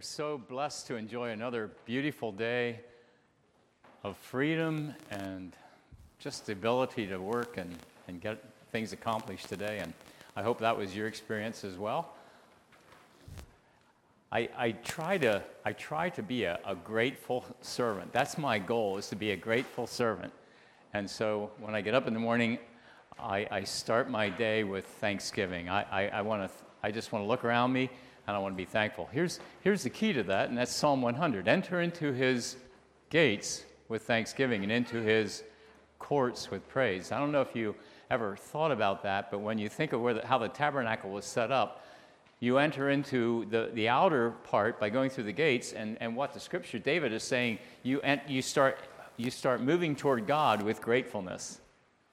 We're so blessed to enjoy another beautiful day of freedom and just the ability to work and, and get things accomplished today. And I hope that was your experience as well. I, I, try, to, I try to be a, a grateful servant. That's my goal, is to be a grateful servant. And so when I get up in the morning, I, I start my day with thanksgiving. I, I, I, wanna, I just want to look around me and I want to be thankful. Here's, here's the key to that, and that's Psalm 100. Enter into his gates with thanksgiving and into his courts with praise. I don't know if you ever thought about that, but when you think of where the, how the tabernacle was set up, you enter into the, the outer part by going through the gates, and, and what the scripture, David is saying, you, you, start, you start moving toward God with gratefulness,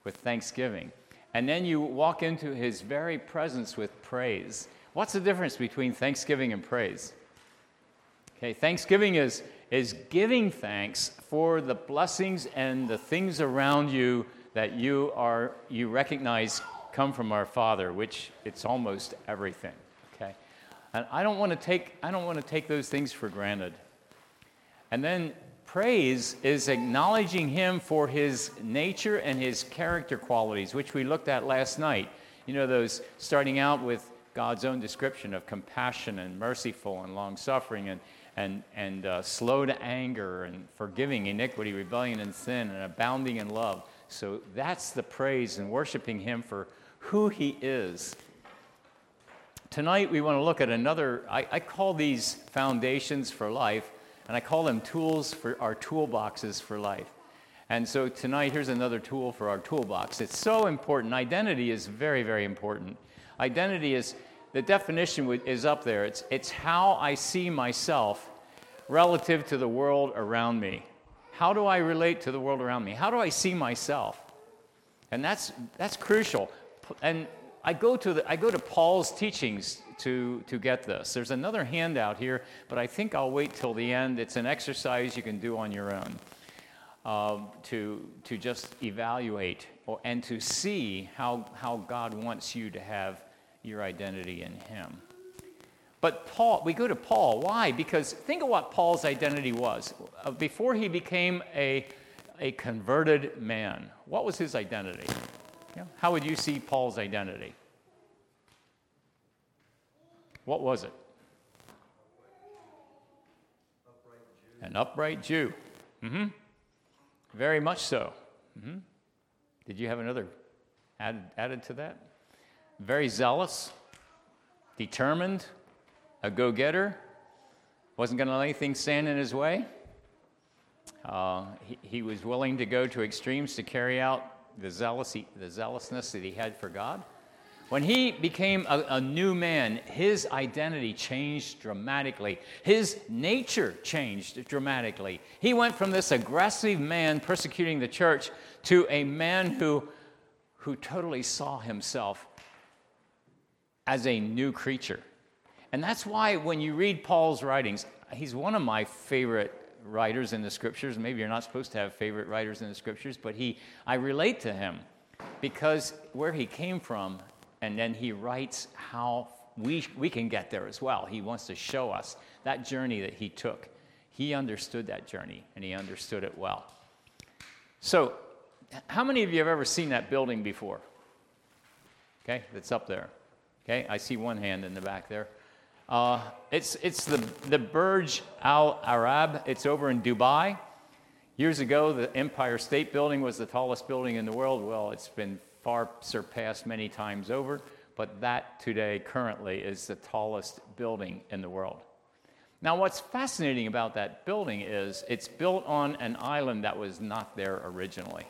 with thanksgiving. And then you walk into his very presence with praise. What's the difference between thanksgiving and praise? Okay, thanksgiving is, is giving thanks for the blessings and the things around you that you are you recognize come from our Father, which it's almost everything. Okay? And I don't want to take I don't want to take those things for granted. And then praise is acknowledging him for his nature and his character qualities, which we looked at last night. You know, those starting out with God's own description of compassion and merciful and long suffering and, and, and uh, slow to anger and forgiving iniquity, rebellion, and sin, and abounding in love. So that's the praise and worshiping Him for who He is. Tonight, we want to look at another, I, I call these foundations for life, and I call them tools for our toolboxes for life. And so tonight, here's another tool for our toolbox. It's so important. Identity is very, very important. Identity is the definition is up there. It's, it's how I see myself relative to the world around me. How do I relate to the world around me? How do I see myself? And that's, that's crucial. And I go, to the, I go to Paul's teachings to, to get this. There's another handout here, but I think I'll wait till the end. It's an exercise you can do on your own uh, to, to just evaluate or, and to see how, how God wants you to have your identity in Him. But Paul, we go to Paul. Why? Because think of what Paul's identity was. Uh, before he became a, a converted man, what was his identity? Yeah. How would you see Paul's identity? What was it? An upright Jew. Mm-hmm. Very much so. Mm-hmm. Did you have another added, added to that? Very zealous, determined, a go getter, wasn't going to let anything stand in his way. Uh, he, he, was willing to go to extremes to carry out the, zealousy, the zealousness that he had for God. When he became a, a new man, his identity changed dramatically. His nature changed dramatically. He went from this aggressive man persecuting the church to a man who, who totally saw himself as a new creature. And that's why when you read Paul's writings, he's one of my favorite writers in the scriptures. Maybe you're not supposed to have favorite writers in the scriptures, but he, I relate to him because where he came from, and then he writes how we, we can get there as well. He wants to show us that journey that he took. He understood that journey, and he understood it well. So, how many of you have ever seen that building before? Okay, that's up there. Okay, I see one hand in the back there. Uh, it's it's the, the Burj Al Arab. It's over in Dubai. Years ago, the Empire State Building was the tallest building in the world. Well, it's been far surpassed many times over, but that today, currently, is the tallest building in the world. Now, what's fascinating about that building is it's built on an island that was not there originally.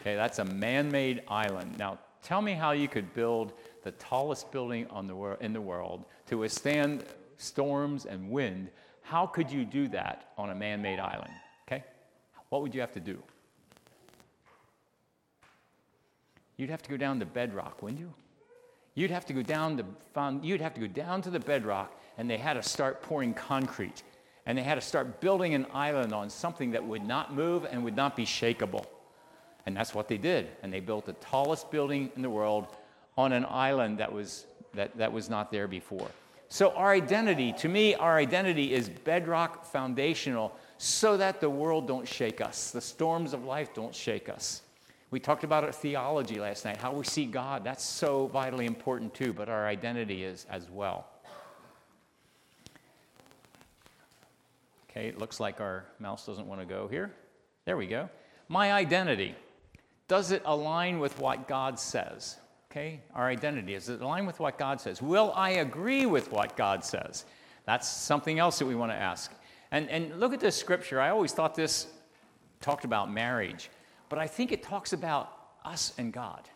Okay, that's a man made island. Now, tell me how you could build the tallest building the wor- in the world to withstand storms and wind, how could you do that on a man made island? Okay? What would you have to do? You'd have to go down to bedrock, wouldn't you? You'd have to go down to found, you'd have to go down to the bedrock, and they had to start pouring concrete, and they had to start building an island on something that would not move and would not be shakable. And that's what they did. And they built the tallest building in the world on an island that was, that, that was not there before. So, our identity, to me, our identity is bedrock foundational so that the world don't shake us. The storms of life don't shake us. We talked about our theology last night, how we see God. That's so vitally important too, but our identity is as well. Okay, it looks like our mouse doesn't want to go here. There we go. My identity. Does it align with what God says? Okay, our identity. Is it align with what God says? Will I agree with what God says? That's something else that we want to ask. And, and look at this scripture. I always thought this talked about marriage, but I think it talks about us and God.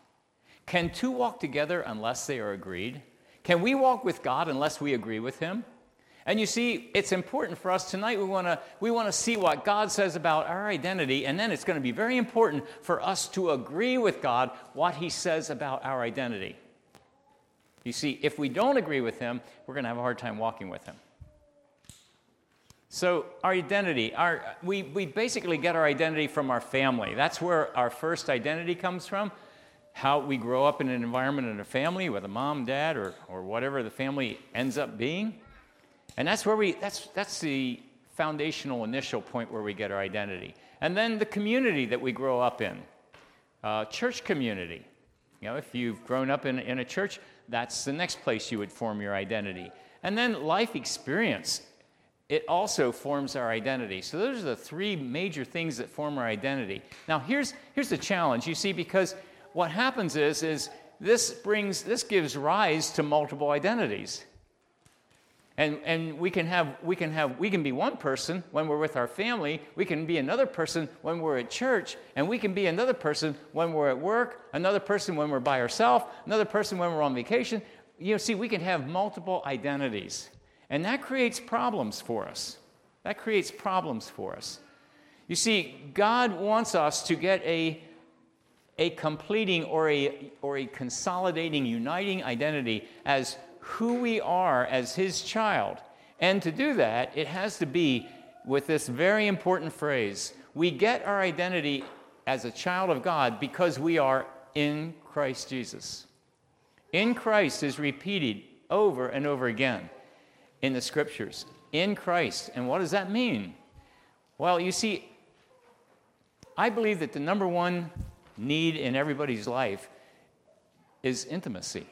Can two walk together unless they are agreed? Can we walk with God unless we agree with Him? And you see, it's important for us tonight. We want to we want to see what God says about our identity, and then it's going to be very important for us to agree with God what He says about our identity. You see, if we don't agree with Him, we're going to have a hard time walking with Him. So, our identity, our, we, we basically get our identity from our family. That's where our first identity comes from. How we grow up in an environment in a family with a mom, dad, or, or whatever the family ends up being. And that's where we, that's, that's the foundational initial point where we get our identity. And then the community that we grow up in, uh, church community. You know, if you've grown up in, in a church, that's the next place you would form your identity. And then life experience, it also forms our identity. So those are the three major things that form our identity. Now here's, here's the challenge, you see, because what happens is, is this brings, this gives rise to multiple identities. And, and we can have we can have we can be one person when we're with our family. We can be another person when we're at church. And we can be another person when we're at work another person when we're by ourselves another person when we're on vacation. You know see we can have multiple identities. And that creates problems for us. That creates problems for us. You see god wants us to get a a completing or a or a consolidating uniting identity as who we are as his child. And to do that, it has to be with this very important phrase we get our identity as a child of God because we are in Christ Jesus. In Christ is repeated over and over again in the scriptures. In Christ. And what does that mean? Well, you see, I believe that the number one need in everybody's life is intimacy.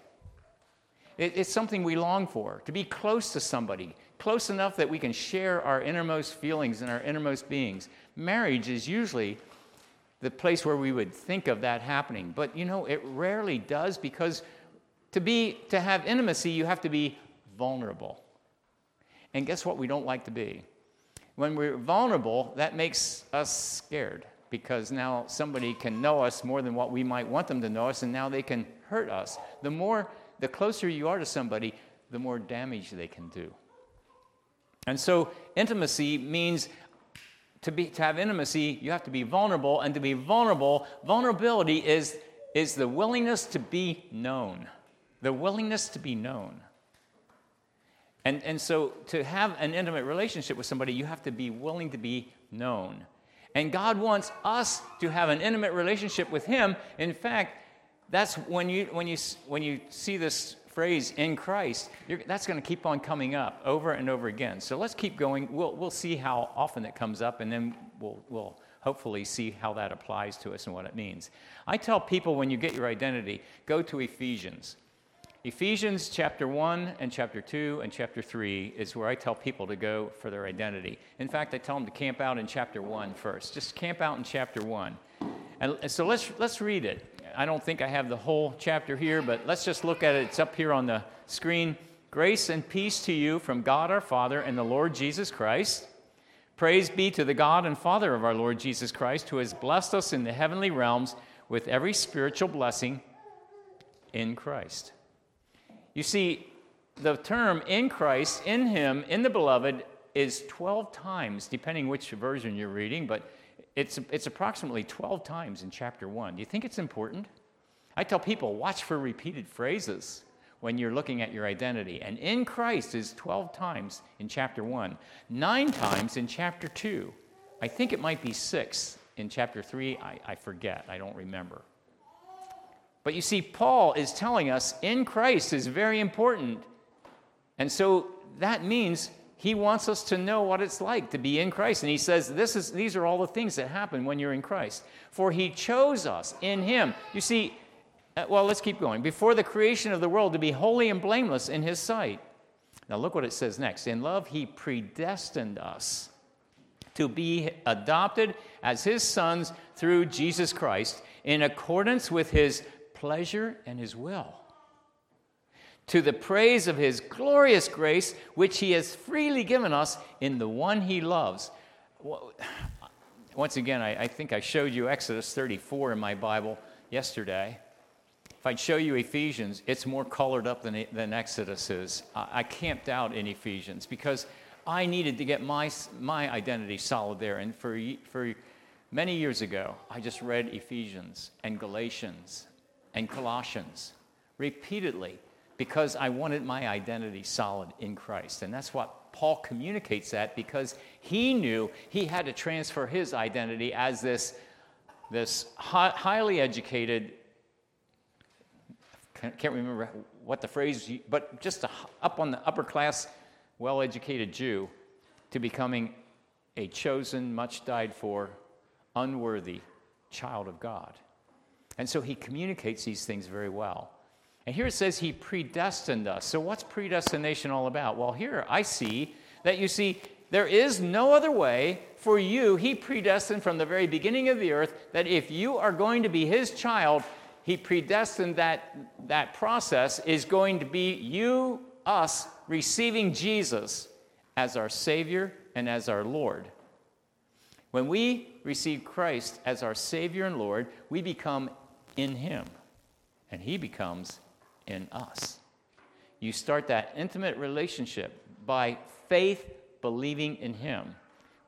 It, it's something we long for, to be close to somebody, close enough that we can share our innermost feelings and our innermost beings. Marriage is usually the place where we would think of that happening. But you know, it rarely does because to be to have intimacy, you have to be vulnerable. And guess what we don't like to be? When we're vulnerable, that makes us scared because now somebody can know us more than what we might want them to know us, and now they can hurt us. The more the closer you are to somebody, the more damage they can do. And so, intimacy means to, be, to have intimacy, you have to be vulnerable. And to be vulnerable, vulnerability is, is the willingness to be known. The willingness to be known. And, and so, to have an intimate relationship with somebody, you have to be willing to be known. And God wants us to have an intimate relationship with Him. In fact, that's when you, when you, when you see this phrase in Christ, that's going to keep on coming up over and over again. So let's keep going. We'll, we'll see how often it comes up, and then we'll, we'll hopefully see how that applies to us and what it means. I tell people when you get your identity, go to Ephesians. Ephesians chapter 1 and chapter 2 and chapter 3 is where I tell people to go for their identity. In fact, I tell them to camp out in chapter 1 first. Just camp out in chapter 1. And so let's, let's read it. I don't think I have the whole chapter here, but let's just look at it. It's up here on the screen. Grace and peace to you from God our Father and the Lord Jesus Christ. Praise be to the God and Father of our Lord Jesus Christ, who has blessed us in the heavenly realms with every spiritual blessing in Christ. You see, the term in Christ, in Him, in the Beloved, is 12 times, depending which version you're reading, but it's, it's approximately 12 times in chapter 1. Do you think it's important? I tell people, watch for repeated phrases when you're looking at your identity. And in Christ is 12 times in chapter 1, nine times in chapter 2. I think it might be six in chapter 3. I, I forget, I don't remember. But you see, Paul is telling us in Christ is very important. And so that means he wants us to know what it's like to be in Christ. And he says, this is, These are all the things that happen when you're in Christ. For he chose us in him. You see, uh, well, let's keep going. Before the creation of the world, to be holy and blameless in his sight. Now, look what it says next. In love, he predestined us to be adopted as his sons through Jesus Christ in accordance with his pleasure and his will. To the praise of his glorious grace, which he has freely given us in the one he loves. Once again, I, I think I showed you Exodus 34 in my Bible yesterday. If I'd show you Ephesians, it's more colored up than, than Exodus is. I, I camped out in Ephesians because I needed to get my, my identity solid there. And for, for many years ago, I just read Ephesians and Galatians and Colossians repeatedly because I wanted my identity solid in Christ. And that's what Paul communicates that because he knew he had to transfer his identity as this, this highly educated can't remember what the phrase, but just a, up on the upper class, well educated Jew to becoming a chosen, much died for, unworthy child of God. And so he communicates these things very well. And here it says he predestined us. So, what's predestination all about? Well, here I see that you see there is no other way for you. He predestined from the very beginning of the earth that if you are going to be his child, he predestined that that process is going to be you, us, receiving Jesus as our Savior and as our Lord. When we receive Christ as our Savior and Lord, we become in Him, and He becomes in us. You start that intimate relationship by faith believing in Him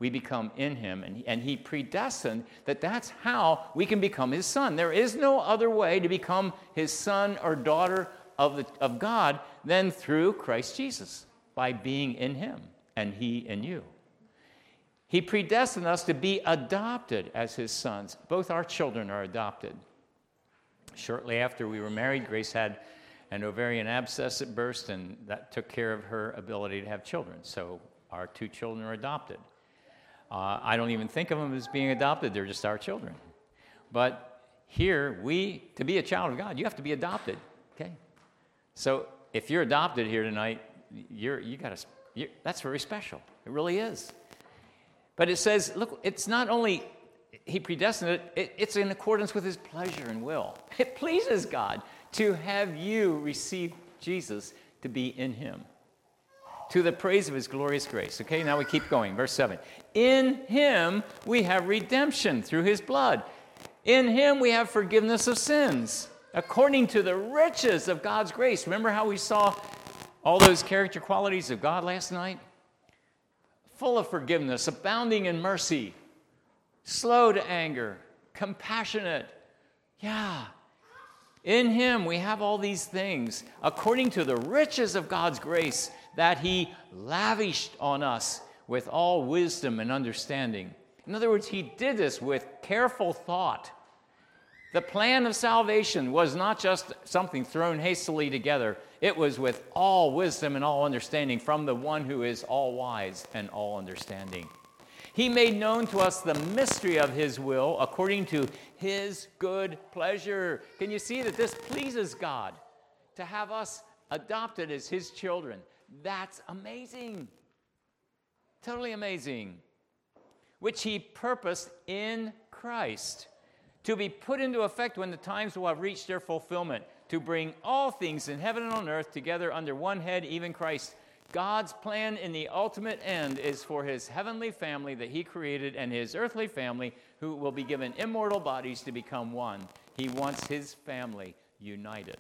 we become in him. And, and he predestined that that's how we can become his son. There is no other way to become his son or daughter of, the, of God than through Christ Jesus, by being in him and he in you. He predestined us to be adopted as his sons. Both our children are adopted. Shortly after we were married, Grace had an ovarian abscess that burst, and that took care of her ability to have children. So our two children are adopted. Uh, I don't even think of them as being adopted, they're just our children. But here, we, to be a child of God, you have to be adopted, okay? So if you're adopted here tonight, you're, you got to, that's very special. It really is. But it says, look, it's not only he predestined it, it, it's in accordance with his pleasure and will. It pleases God to have you receive Jesus to be in him to the praise of his glorious grace. Okay, now we keep going. Verse 7. In him we have redemption through his blood. In him we have forgiveness of sins, according to the riches of God's grace. Remember how we saw all those character qualities of God last night? Full of forgiveness, abounding in mercy, slow to anger, compassionate. Yeah. In him we have all these things, according to the riches of God's grace that he lavished on us with all wisdom and understanding. In other words, he did this with careful thought. The plan of salvation was not just something thrown hastily together, it was with all wisdom and all understanding from the one who is all wise and all understanding. He made known to us the mystery of his will according to his good pleasure. Can you see that this pleases God to have us adopted as his children? That's amazing. Totally amazing. Which he purposed in Christ to be put into effect when the times will have reached their fulfillment, to bring all things in heaven and on earth together under one head, even Christ. God's plan in the ultimate end is for his heavenly family that he created and his earthly family who will be given immortal bodies to become one. He wants his family united.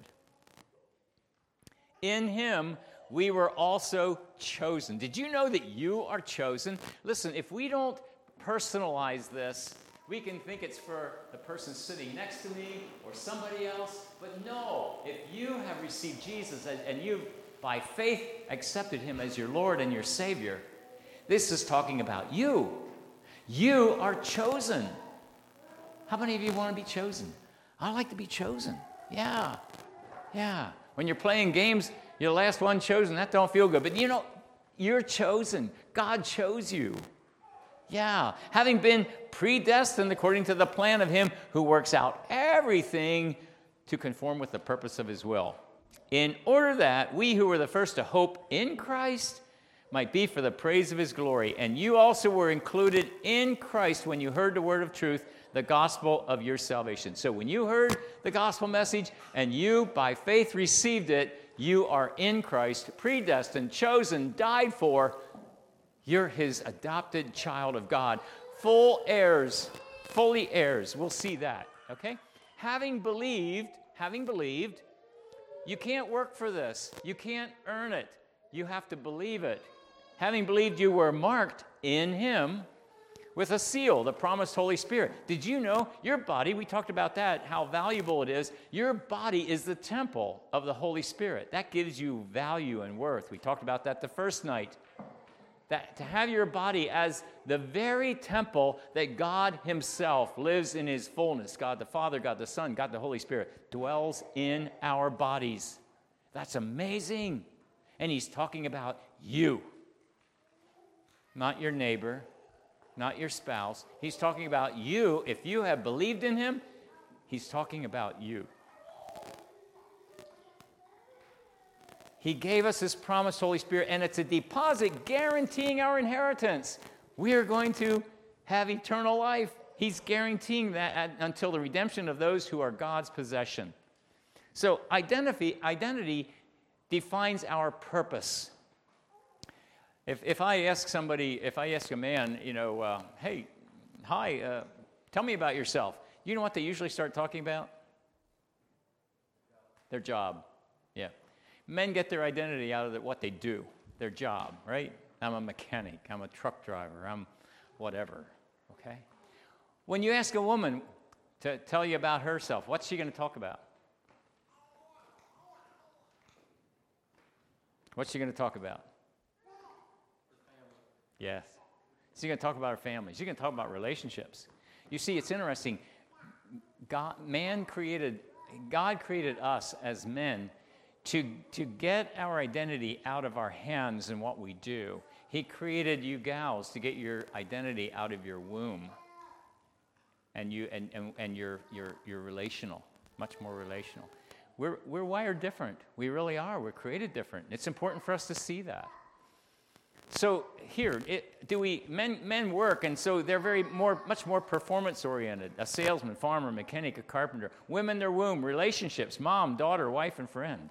In him, we were also chosen. Did you know that you are chosen? Listen, if we don't personalize this, we can think it's for the person sitting next to me or somebody else. But no, if you have received Jesus and you, by faith, accepted him as your Lord and your Savior, this is talking about you. You are chosen. How many of you want to be chosen? I like to be chosen. Yeah. Yeah. When you're playing games, You're the last one chosen. That don't feel good. But you know, you're chosen. God chose you. Yeah, having been predestined according to the plan of Him who works out everything to conform with the purpose of His will, in order that we who were the first to hope in Christ might be for the praise of His glory. And you also were included in Christ when you heard the word of truth, the gospel of your salvation. So when you heard the gospel message and you, by faith, received it, you are in Christ, predestined, chosen, died for you're his adopted child of God, full heirs, fully heirs. We'll see that, okay? Having believed, having believed, you can't work for this. You can't earn it. You have to believe it. Having believed you were marked in him with a seal, the promised Holy Spirit. Did you know your body, we talked about that, how valuable it is. Your body is the temple of the Holy Spirit. That gives you value and worth. We talked about that the first night that to have your body as the very temple that God Himself lives in His fullness. God the Father, God the Son, God the Holy Spirit dwells in our bodies. That's amazing. And He's talking about you, not your neighbor, not your spouse. He's talking about you. If you have believed in Him, He's talking about you. He gave us His promised Holy Spirit, and it's a deposit guaranteeing our inheritance. We are going to have eternal life. He's guaranteeing that at, until the redemption of those who are God's possession. So, identity, identity defines our purpose. If, if I ask somebody, if I ask a man, you know, uh, hey, hi, uh, tell me about yourself, you know what they usually start talking about? Their job. Men get their identity out of what they do, their job, right? I'm a mechanic, I'm a truck driver, I'm whatever, okay? When you ask a woman to tell you about herself, what's she going to talk about? What's she going to talk about? Yes. She's going to talk about her family. She's going to talk about relationships. You see, it's interesting. God, man created, God created us as men to, to get our identity out of our hands and what we do. He created you gals to get your identity out of your womb. And, you, and, and, and you're, you're relational, much more relational. We're, we're wired different. We really are. We're created different. It's important for us to see that. So here, it, do we men men work, and so they're very more much more performance oriented. A salesman, farmer, mechanic, a carpenter. Women, their womb, relationships, mom, daughter, wife, and friend.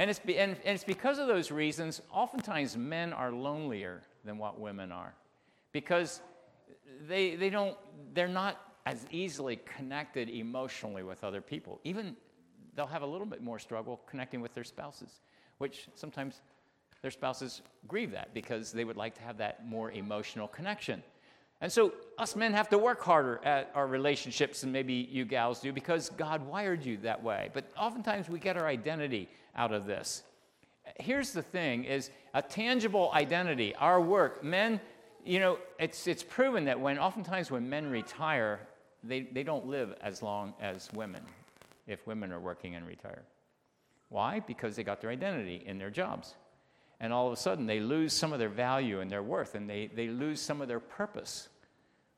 And it's, be, and, and it's because of those reasons, oftentimes men are lonelier than what women are because they, they don't, they're not as easily connected emotionally with other people. Even they'll have a little bit more struggle connecting with their spouses, which sometimes their spouses grieve that because they would like to have that more emotional connection. And so us men have to work harder at our relationships than maybe you gals do because God wired you that way. But oftentimes we get our identity out of this. Here's the thing is a tangible identity, our work. Men, you know, it's, it's proven that when oftentimes when men retire, they, they don't live as long as women if women are working and retire. Why? Because they got their identity in their jobs. And all of a sudden, they lose some of their value and their worth, and they, they lose some of their purpose.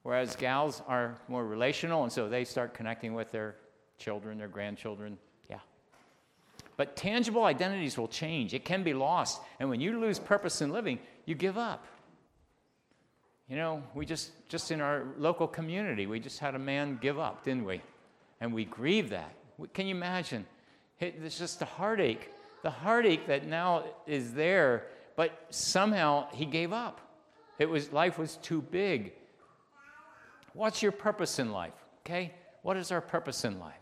Whereas gals are more relational, and so they start connecting with their children, their grandchildren, Yeah. but tangible identities will change. It can be lost. And when you lose purpose in living, you give up. You know, we just, just in our local community, we just had a man give up, didn't we? And we grieve that. Can you imagine? It's just a heartache, the heartache that now is there, but somehow he gave up. It was, life was too big. What's your purpose in life? Okay? What is our purpose in life?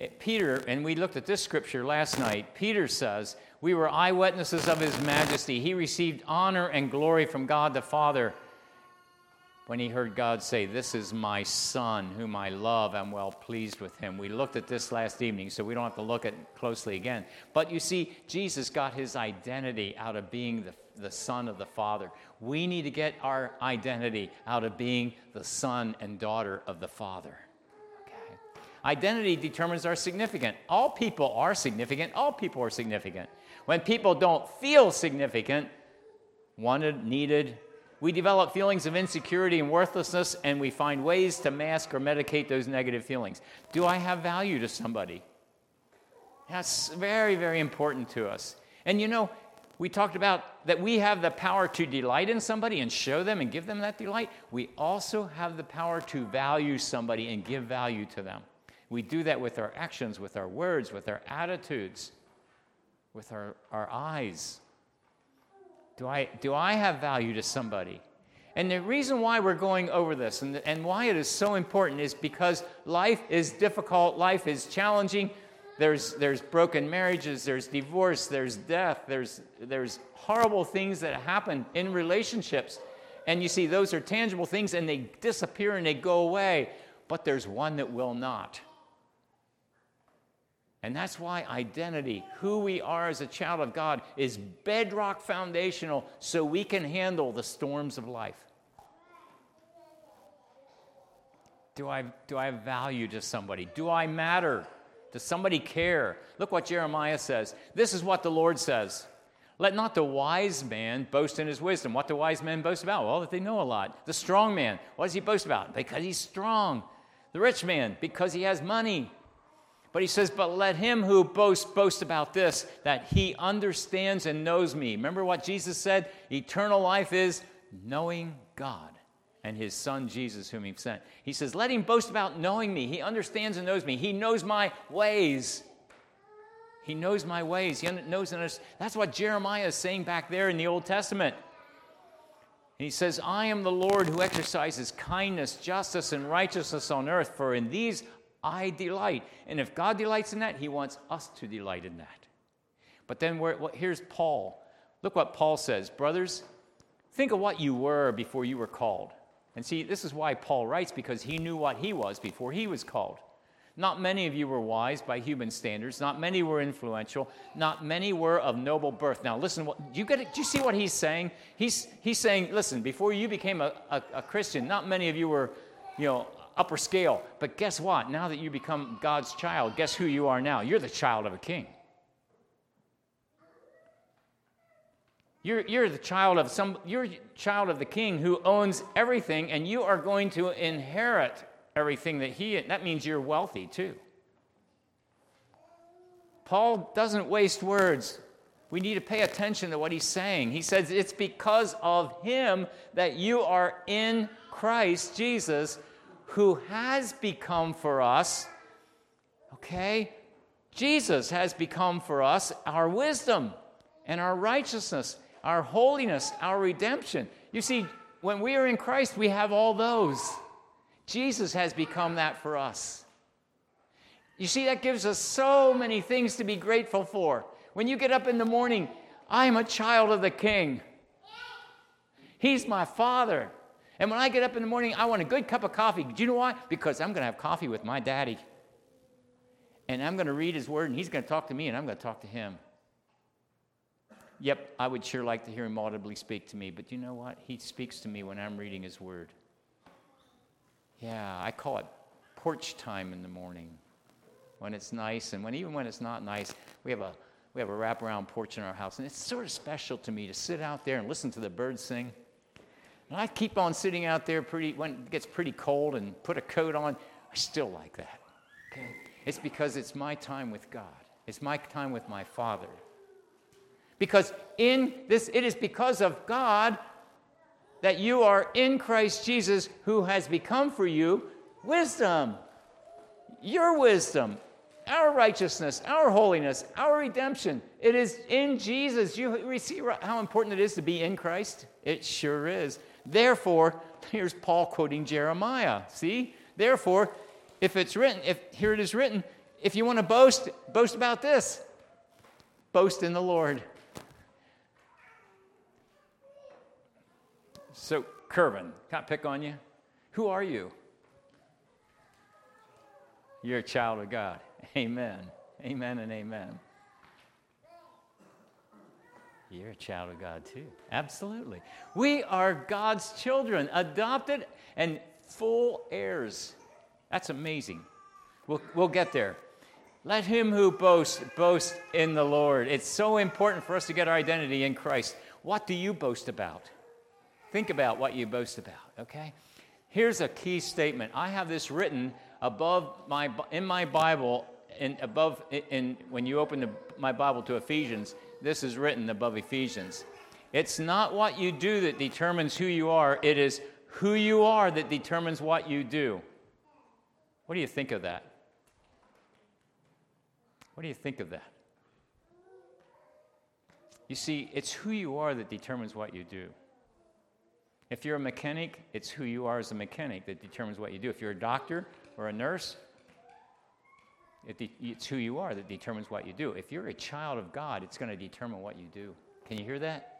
Eh, Peter, and we looked at this scripture last night, Peter says, We were eyewitnesses of his majesty. He received honor and glory from God the Father when he heard God say, This is my son, whom I love. I'm well pleased with him. We looked at this last evening, so we don't have to look at it closely again. But you see, Jesus got his identity out of being the, the son of the Father. We need to get our identity out of being the son and daughter of the Father. Identity determines our significance. All people are significant. All people are significant. When people don't feel significant, wanted, needed, we develop feelings of insecurity and worthlessness, and we find ways to mask or medicate those negative feelings. Do I have value to somebody? That's very, very important to us. And you know, we talked about that we have the power to delight in somebody and show them and give them that delight. We also have the power to value somebody and give value to them. We do that with our actions, with our words, with our attitudes, with our, our eyes. Do I, do I have value to somebody? And the reason why we're going over this and, and why it is so important is because life is difficult, life is challenging. There's, there's broken marriages, there's divorce, there's death, there's, there's horrible things that happen in relationships. And you see, those are tangible things and they disappear and they go away. But there's one that will not. And that's why identity, who we are as a child of God, is bedrock foundational so we can handle the storms of life. Do I, do I have value to somebody? Do I matter? Does somebody care? Look what Jeremiah says. This is what the Lord says. Let not the wise man boast in his wisdom. What do wise men boast about? Well, that they know a lot. The strong man, what does he boast about? Because he's strong. The rich man, because he has money. But he says, But let him who boasts boast about this, that he understands and knows me. Remember what Jesus said? Eternal life is knowing God and his son Jesus, whom he sent. He says, Let him boast about knowing me. He understands and knows me. He knows my ways. He knows my ways. He knows and understands. That's what Jeremiah is saying back there in the Old Testament. And he says, I am the Lord who exercises kindness, justice, and righteousness on earth, for in these I delight. And if God delights in that, He wants us to delight in that. But then well, here's Paul. Look what Paul says. Brothers, think of what you were before you were called. And see, this is why Paul writes, because he knew what he was before he was called. Not many of you were wise by human standards. Not many were influential. Not many were of noble birth. Now, listen, you get it, do you see what he's saying? He's, he's saying, listen, before you became a, a, a Christian, not many of you were, you know, upper scale. But guess what? Now that you become God's child, guess who you are now? You're the child of a king. You're, you're the child of some you're child of the king who owns everything, and you are going to inherit everything that he that means you're wealthy too. Paul doesn't waste words. We need to pay attention to what he's saying. He says it's because of him that you are in Christ Jesus who has become for us, okay? Jesus has become for us our wisdom and our righteousness, our holiness, our redemption. You see, when we are in Christ, we have all those. Jesus has become that for us. You see, that gives us so many things to be grateful for. When you get up in the morning, I'm a child of the King. He's my Father. And when I get up in the morning, I want a good cup of coffee. Do you know why? Because I'm going to have coffee with my daddy. And I'm going to read his word, and he's going to talk to me, and I'm going to talk to him. Yep, I would sure like to hear him audibly speak to me, but you know what? He speaks to me when I'm reading his word. Yeah, I call it porch time in the morning when it's nice, and when even when it's not nice, we have a we have a wraparound porch in our house, and it's sort of special to me to sit out there and listen to the birds sing. And I keep on sitting out there pretty, when it gets pretty cold and put a coat on. I still like that. Okay? It's because it's my time with God. It's my time with my Father. Because in this, it is because of God that you are in Christ Jesus who has become for you wisdom. Your wisdom, our righteousness, our holiness, our redemption. It is in Jesus. You see how important it is to be in Christ? It sure is. Therefore, here's Paul quoting Jeremiah. See? Therefore, if it's written, if here it is written, if you want to boast, boast about this. Boast in the Lord. So, Kervin, can I pick on you? Who are you? You're a child of God. Amen. Amen and amen. You're a child of God too. Absolutely. We are God's children, adopted and full heirs. That's amazing. We'll, we'll get there. Let him who boasts boast in the Lord. It's so important for us to get our identity in Christ. What do you boast about? Think about what you boast about, okay? Here's a key statement. I have this written above my in my Bible and above in when you open the, my Bible to Ephesians, this is written above Ephesians. It's not what you do that determines who you are, it is who you are that determines what you do. What do you think of that? What do you think of that? You see, it's who you are that determines what you do. If you're a mechanic, it's who you are as a mechanic that determines what you do. If you're a doctor or a nurse, it de- it's who you are that determines what you do. If you're a child of God, it's going to determine what you do. Can you hear that?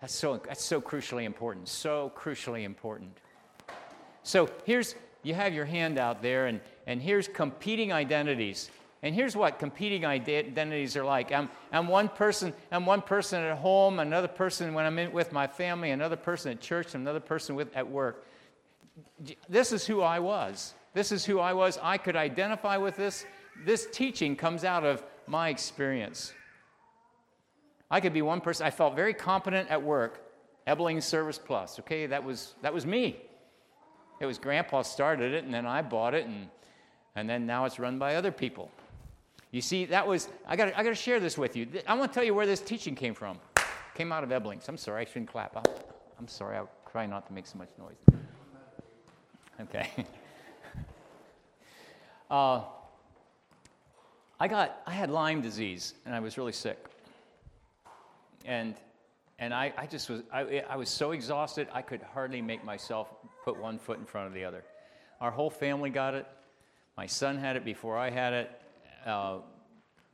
That's so, that's so crucially important. So crucially important. So here's, you have your hand out there, and, and here's competing identities. And here's what competing identities are like. I'm, I'm one person. I'm one person at home. Another person when I'm in, with my family. Another person at church. Another person with, at work. This is who I was. This is who I was. I could identify with this. This teaching comes out of my experience. I could be one person. I felt very competent at work. Ebling Service Plus. Okay, that was that was me. It was Grandpa started it, and then I bought it, and and then now it's run by other people. You see, that was I got I got to share this with you. I want to tell you where this teaching came from. Came out of Eblings. I'm sorry, I shouldn't clap. I'm, I'm sorry. I'll try not to make so much noise. Okay. Uh, I got, I had Lyme disease, and I was really sick. And, and I, I just was, I, I was so exhausted, I could hardly make myself put one foot in front of the other. Our whole family got it. My son had it before I had it. Uh,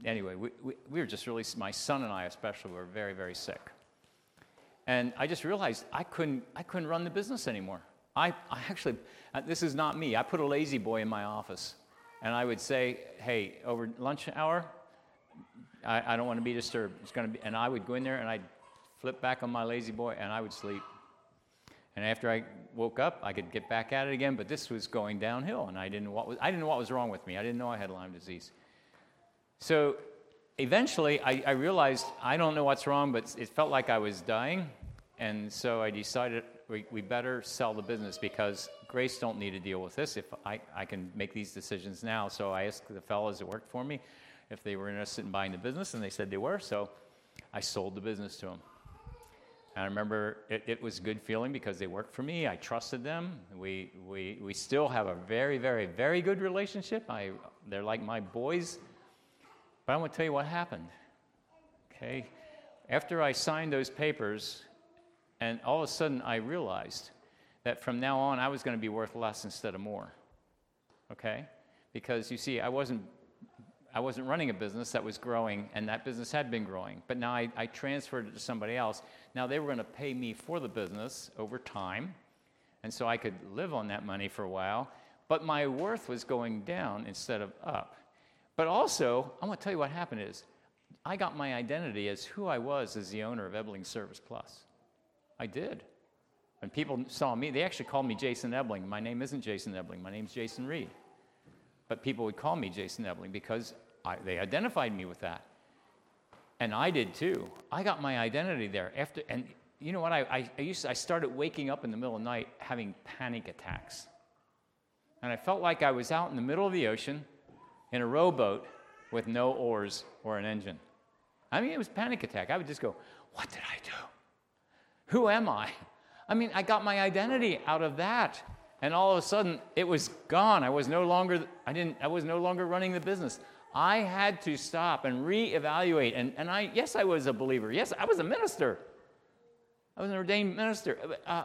anyway, we, we, we were just really, my son and I especially were very, very sick. And I just realized I couldn't, I couldn't run the business anymore. I, I actually, uh, this is not me. I put a La-Z-Boy in my office and I would say, hey, over lunch hour, I, I don't want to be disturbed. It's going to be, and I would go in there and I'd flip back on my La-Z-Boy and I would sleep. And after I woke up, I could get back at it again, but this was going downhill, and I didn't know what was, I didn't know what was wrong with me. I didn't know I had Lyme disease. So eventually, I, I realized I don't know what's wrong, but it felt like I was dying, and so I decided we, we better sell the business because Grace don't need to deal with this if I, I can make these decisions now. So I asked the fellows that worked for me if they were interested in buying the business, and they said they were. So I sold the business to them. And I remember it, it was a good feeling because they worked for me. I trusted them. We, we, we still have a very, very, very good relationship. I, they're like my boys. But I want to tell you what happened. Okay? After I signed those papers, and all of a sudden I realized that from now on I was going to be worth less instead of more. Okay? Because you see, I wasn't I wasn't running a business that was growing, and that business had been growing. But now I, I transferred it to somebody else. Now they were going to pay me for the business over time, and so I could live on that money for a while. But my worth was going down instead of up. But also, I want to tell you what happened is I got my identity as who I was as the owner of Ebling Service Plus. I did. When people saw me, they actually called me Jason Ebling. My name isn't Jason Ebling, my name's Jason Reed. But people would call me Jason Ebling because I, they identified me with that. And I did too. I got my identity there. After, and you know what? I, I, I, used to, I started waking up in the middle of the night having panic attacks. And I felt like I was out in the middle of the ocean in a rowboat with no oars or an engine. I mean, it was panic attack. I would just go, What did I do? Who am I? I mean, I got my identity out of that. And all of a sudden, it was gone. I was no longer, I didn't, I was no longer running the business. I had to stop and reevaluate. And, and I, yes, I was a believer. Yes, I was a minister. I was an ordained minister. Uh,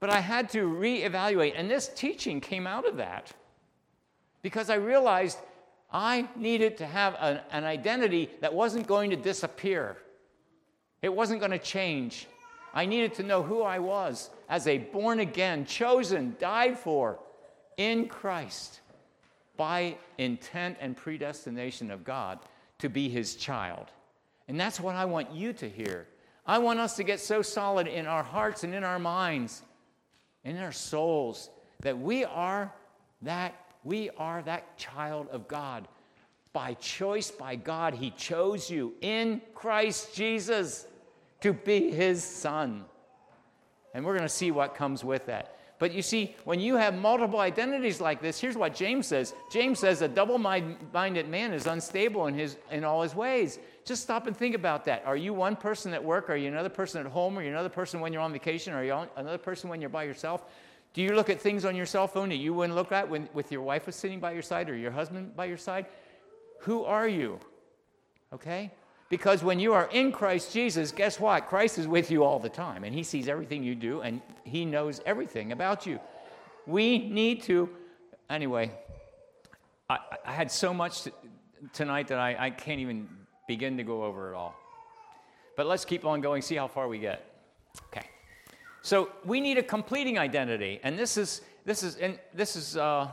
but I had to reevaluate. And this teaching came out of that because I realized I needed to have an, an identity that wasn't going to disappear, it wasn't going to change. I needed to know who I was as a born again, chosen, died for in Christ by intent and predestination of God to be his child. And that's what I want you to hear. I want us to get so solid in our hearts and in our minds, in our souls, that we are that We are that child of God. By choice, by God, He chose you in Christ Jesus to be His son. And we're going to see what comes with that. But you see, when you have multiple identities like this, here's what James says. James says a double-minded man is unstable in, his, in all his ways. Just stop and think about that. Are you one person at work? Are you another person at home? Are you another person when you're on vacation? Are you another person when you're by yourself? Do you look at things on your cell phone that you wouldn't look at when with your wife was sitting by your side or your husband by your side? Who are you? Okay? Because when you are in Christ Jesus, guess what? Christ is with you all the time, and He sees everything you do, and He knows everything about you. We need to, anyway, I, I had so much to, tonight that I, I can't even begin to go over it all. But let's keep on going, see how far we get. Okay. So we need a completing identity, and this is this is and this is uh,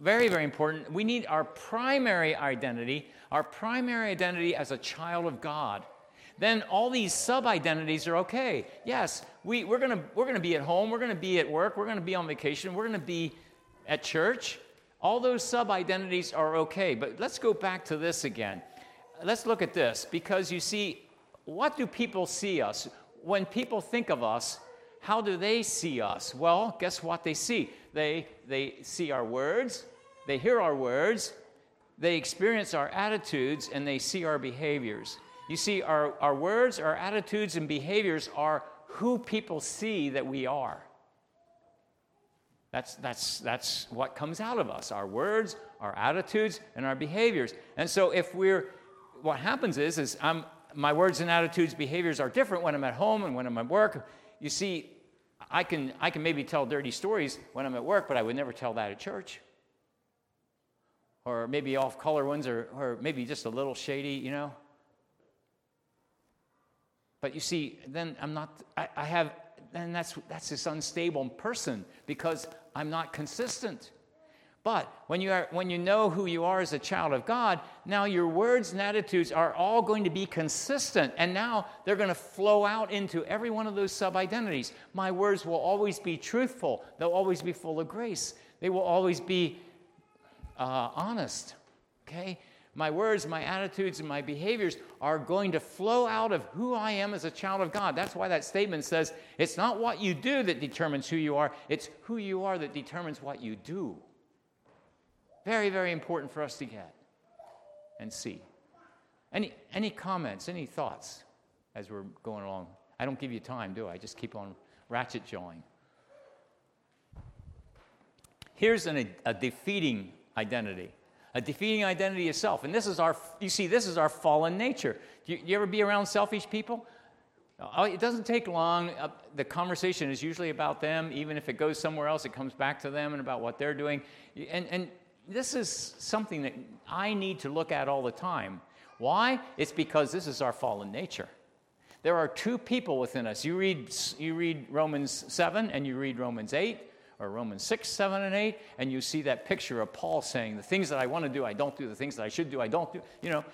very very important. We need our primary identity, our primary identity as a child of God. Then all these sub identities are okay. Yes, we, we're gonna we're gonna be at home, we're gonna be at work, we're gonna be on vacation, we're gonna be at church. All those sub identities are okay. But let's go back to this again. Let's look at this because you see, what do people see us? When people think of us, how do they see us? Well, guess what they see? They, they see our words, they hear our words, they experience our attitudes, and they see our behaviors. You see, our, our words, our attitudes, and behaviors are who people see that we are. That's, that's, that's what comes out of us our words, our attitudes, and our behaviors. And so, if we're, what happens is, is I'm, my words and attitudes, behaviors are different when I'm at home and when I'm at work. You see, I can, I can maybe tell dirty stories when I'm at work, but I would never tell that at church. Or maybe off color ones, or, or maybe just a little shady, you know. But you see, then I'm not, I, I have, then that's, that's this unstable person because I'm not consistent. But when you, are, when you know who you are as a child of God, now your words and attitudes are all going to be consistent. And now they're going to flow out into every one of those sub identities. My words will always be truthful, they'll always be full of grace, they will always be uh, honest. Okay? My words, my attitudes, and my behaviors are going to flow out of who I am as a child of God. That's why that statement says it's not what you do that determines who you are, it's who you are that determines what you do. Very, very important for us to get and see. Any, any comments, any thoughts as we're going along? I don't give you time, do I? I just keep on ratchet jawing. Here's an, a defeating identity. A defeating identity of self. And this is our, you see, this is our fallen nature. Do you, you ever be around selfish people? Oh, it doesn't take long. Uh, the conversation is usually about them. Even if it goes somewhere else, it comes back to them and about what they're doing. And, and this is something that I need to look at all the time. Why? It's because this is our fallen nature. There are two people within us. You read, you read Romans 7 and you read Romans 8, or Romans 6, 7, and 8, and you see that picture of Paul saying, The things that I want to do, I don't do. The things that I should do, I don't do. You know,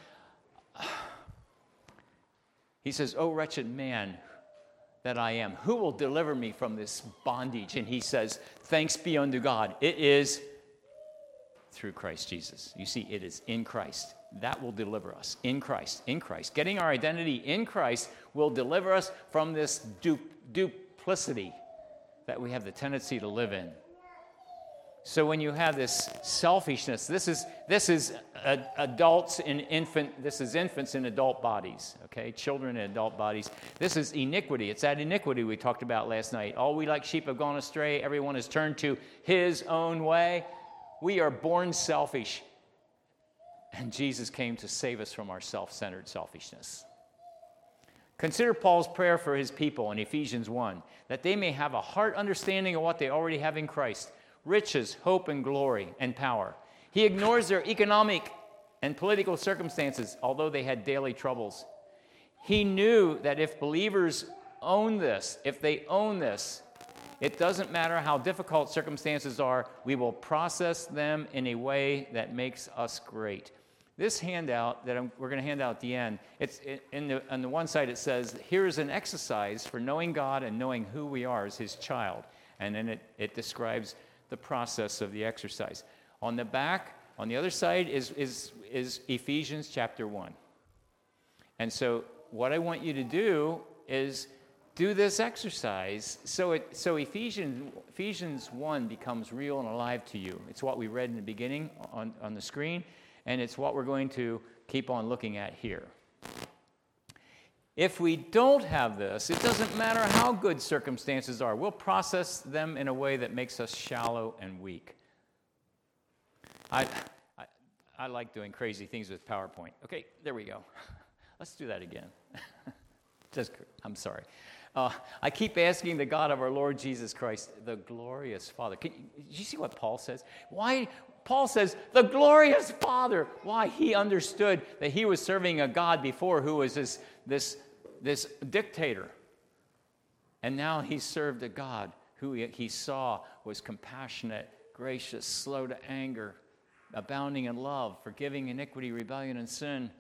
he says, Oh, wretched man that I am, who will deliver me from this bondage? And he says, Thanks be unto God. It is through Christ Jesus. You see, it is in Christ. That will deliver us. In Christ. In Christ. Getting our identity in Christ will deliver us from this du- duplicity that we have the tendency to live in. So when you have this selfishness, this is this is adults in infant. This is infants in adult bodies. Okay, children in adult bodies. This is iniquity. It's that iniquity we talked about last night. All we like sheep have gone astray. Everyone has turned to his own way. We are born selfish. And Jesus came to save us from our self centered selfishness. Consider Paul's prayer for his people in Ephesians 1 that they may have a heart understanding of what they already have in Christ riches, hope, and glory and power. He ignores their economic and political circumstances, although they had daily troubles. He knew that if believers own this, if they own this, it doesn't matter how difficult circumstances are, we will process them in a way that makes us great. This handout that I'm, we're going to hand out at the end, it's in the, on the one side it says, here is an exercise for knowing God and knowing who we are as His child. And then it, it describes the process of the exercise. On the back, on the other side, is, is, is Ephesians chapter 1. And so, what I want you to do is do this exercise so, it, so Ephesians, Ephesians 1 becomes real and alive to you. It's what we read in the beginning on, on the screen, and it's what we're going to keep on looking at here. If we don't have this, it doesn't matter how good circumstances are, we'll process them in a way that makes us shallow and weak. I, I, I like doing crazy things with PowerPoint. Okay, there we go. Let's do that again. Just, I'm sorry. Uh, I keep asking the God of our Lord Jesus Christ, the glorious Father. Can, did you see what Paul says? Why? Paul says, the glorious Father. Why? He understood that he was serving a God before who was this, this this dictator. And now he served a God who he saw was compassionate, gracious, slow to anger, abounding in love, forgiving iniquity, rebellion, and sin.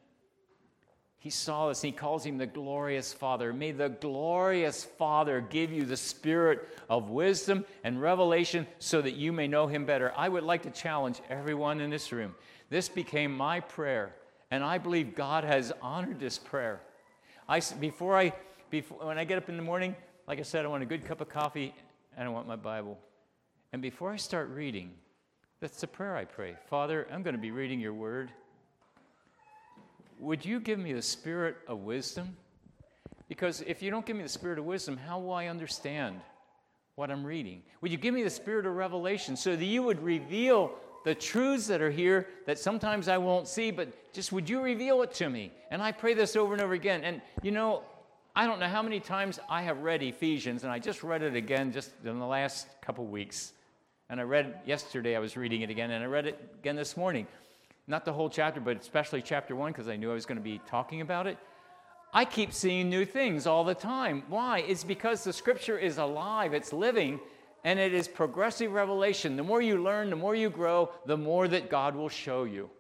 He saw this and he calls him the glorious Father. May the glorious Father give you the spirit of wisdom and revelation so that you may know him better. I would like to challenge everyone in this room. This became my prayer, and I believe God has honored this prayer. I, before I, before, when I get up in the morning, like I said, I want a good cup of coffee and I want my Bible. And before I start reading, that's the prayer I pray. Father, I'm going to be reading your word. Would you give me the spirit of wisdom? Because if you don't give me the spirit of wisdom, how will I understand what I'm reading? Would you give me the spirit of revelation so that you would reveal the truths that are here that sometimes I won't see, but just would you reveal it to me? And I pray this over and over again. And you know, I don't know how many times I have read Ephesians, and I just read it again just in the last couple weeks. And I read yesterday, I was reading it again, and I read it again this morning. Not the whole chapter, but especially chapter one, because I knew I was going to be talking about it. I keep seeing new things all the time. Why? It's because the scripture is alive, it's living, and it is progressive revelation. The more you learn, the more you grow, the more that God will show you.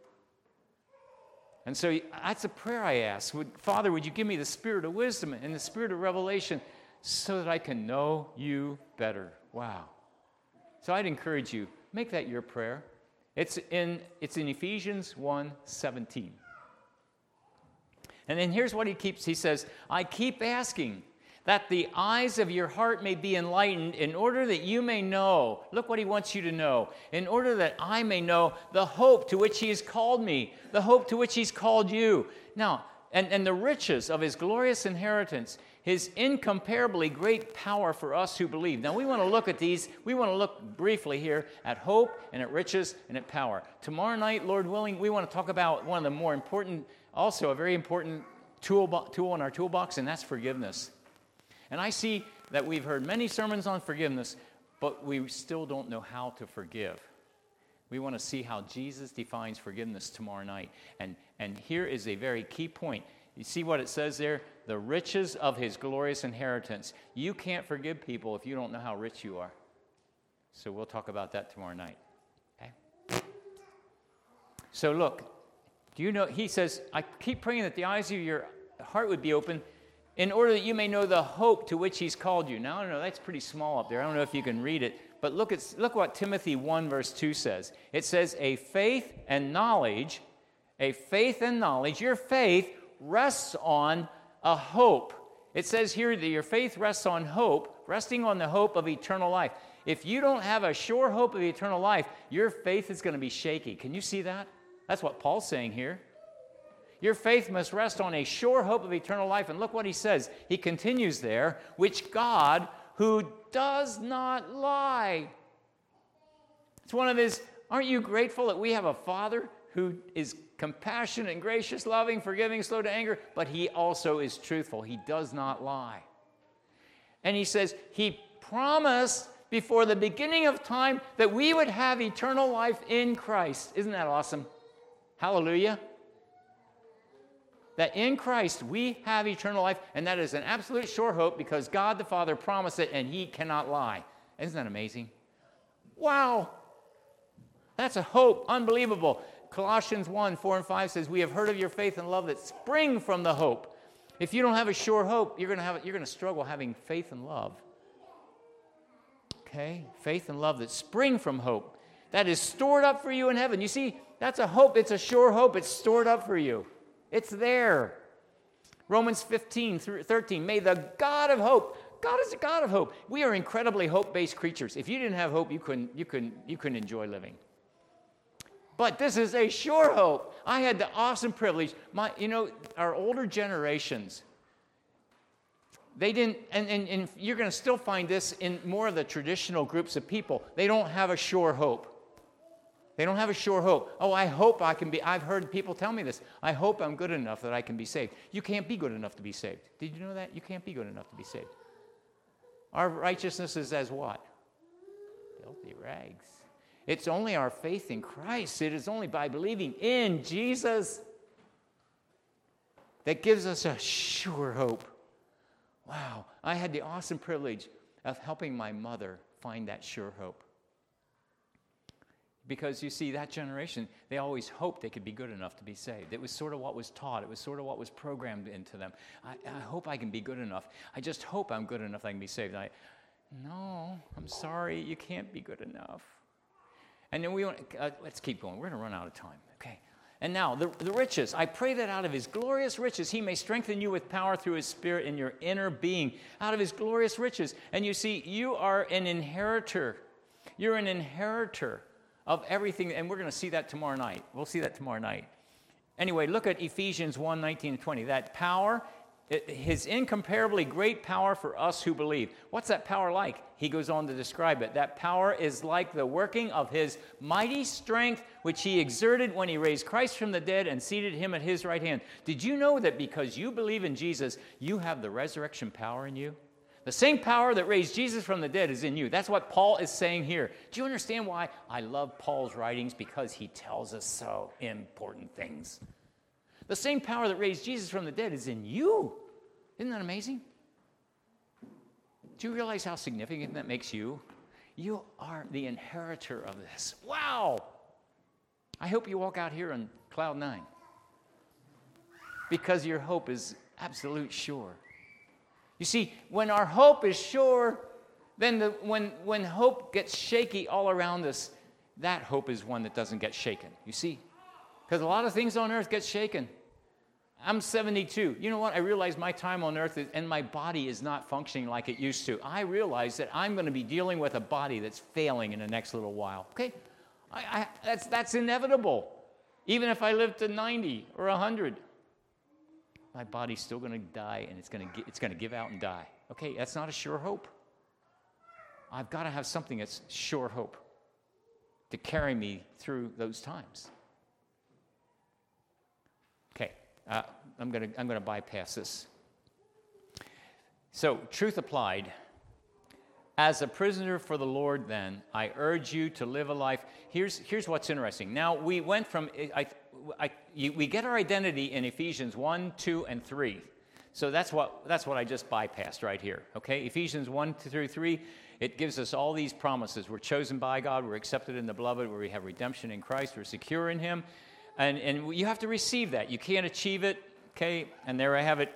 And so that's a prayer I ask. Would, Father, would you give me the spirit of wisdom and the spirit of revelation so that I can know you better? Wow. So I'd encourage you, make that your prayer. It's in, it's in Ephesians 1 17. And then here's what he keeps he says, I keep asking that the eyes of your heart may be enlightened, in order that you may know. Look what he wants you to know. In order that I may know the hope to which he has called me, the hope to which he's called you. Now, and, and the riches of his glorious inheritance, his incomparably great power for us who believe. Now, we want to look at these. We want to look briefly here at hope and at riches and at power. Tomorrow night, Lord willing, we want to talk about one of the more important, also a very important tool, tool in our toolbox, and that's forgiveness. And I see that we've heard many sermons on forgiveness, but we still don't know how to forgive. We want to see how Jesus defines forgiveness tomorrow night. And, and here is a very key point. You see what it says there? The riches of his glorious inheritance. You can't forgive people if you don't know how rich you are. So we'll talk about that tomorrow night. Okay? So look, do you know? He says, I keep praying that the eyes of your heart would be open in order that you may know the hope to which he's called you. Now, I don't know, that's pretty small up there. I don't know if you can read it, but look, at, look what Timothy 1, verse 2 says. It says, A faith and knowledge, a faith and knowledge, your faith rests on a hope. It says here that your faith rests on hope, resting on the hope of eternal life. If you don't have a sure hope of eternal life, your faith is going to be shaky. Can you see that? That's what Paul's saying here. Your faith must rest on a sure hope of eternal life. And look what he says. He continues there, which God, who does not lie. It's one of his, aren't you grateful that we have a Father who is compassionate and gracious, loving, forgiving, slow to anger, but he also is truthful. He does not lie. And he says, He promised before the beginning of time that we would have eternal life in Christ. Isn't that awesome? Hallelujah that in Christ we have eternal life, and that is an absolute sure hope because God the Father promised it and He cannot lie. Isn't that amazing? Wow! That's a hope, unbelievable. Colossians 1 4 and 5 says, We have heard of your faith and love that spring from the hope. If you don't have a sure hope, you're going to, you're going to struggle having faith and love. Okay? Faith and love that spring from hope. that is stored up for you in heaven. You see, that's a hope. It's a sure hope. It's stored up for you. It's there. Romans 15 through 13. May the God of hope, God is a God of hope. We are incredibly hope-based creatures. If you didn't have hope, you couldn't, you couldn't, you couldn't enjoy living. But this is a sure hope. I had the awesome privilege. My, you know, our older generations, they didn't, and, and, and you're going to still find this in more of the traditional groups of people. They don't have a sure hope. They don't have a sure hope. Oh, I hope I can be. I've heard people tell me this. I hope I'm good enough that I can be saved. You can't be good enough to be saved. Did you know that? You can't be good enough to be saved. Our righteousness is as what? Filthy rags. It's only our faith in Christ. It is only by believing in Jesus that gives us a sure hope. Wow, I had the awesome privilege of helping my mother find that sure hope. Because you see, that generation, they always hoped they could be good enough to be saved. It was sort of what was taught, it was sort of what was programmed into them. I, I hope I can be good enough. I just hope I'm good enough I can be saved. I, no, I'm sorry, you can't be good enough. And then we want, uh, let's keep going. We're going to run out of time. Okay. And now, the, the riches. I pray that out of his glorious riches, he may strengthen you with power through his spirit in your inner being. Out of his glorious riches. And you see, you are an inheritor. You're an inheritor of everything. And we're going to see that tomorrow night. We'll see that tomorrow night. Anyway, look at Ephesians 1 19 and 20. That power his incomparably great power for us who believe. What's that power like? He goes on to describe it. That power is like the working of his mighty strength, which he exerted when he raised Christ from the dead and seated him at his right hand. Did you know that because you believe in Jesus, you have the resurrection power in you? The same power that raised Jesus from the dead is in you. That's what Paul is saying here. Do you understand why I love Paul's writings? Because he tells us so important things. The same power that raised Jesus from the dead is in you. Isn't that amazing? Do you realize how significant that makes you? You are the inheritor of this. Wow! I hope you walk out here on cloud nine because your hope is absolute sure. You see, when our hope is sure, then the, when, when hope gets shaky all around us, that hope is one that doesn't get shaken. You see? Because a lot of things on earth get shaken. I'm 72. You know what? I realize my time on earth is, and my body is not functioning like it used to. I realize that I'm going to be dealing with a body that's failing in the next little while. Okay? I, I, that's, that's inevitable. Even if I live to 90 or 100, my body's still going to die and it's going to, it's going to give out and die. Okay? That's not a sure hope. I've got to have something that's sure hope to carry me through those times. Uh, I'm going to I'm to bypass this. So, truth applied. As a prisoner for the Lord, then, I urge you to live a life. Here's, here's what's interesting. Now, we went from, I, I, we get our identity in Ephesians 1, 2, and 3. So that's what, that's what I just bypassed right here. Okay? Ephesians 1 through 3, it gives us all these promises. We're chosen by God, we're accepted in the beloved, where we have redemption in Christ, we're secure in Him. And, and you have to receive that. You can't achieve it, okay? And there I have it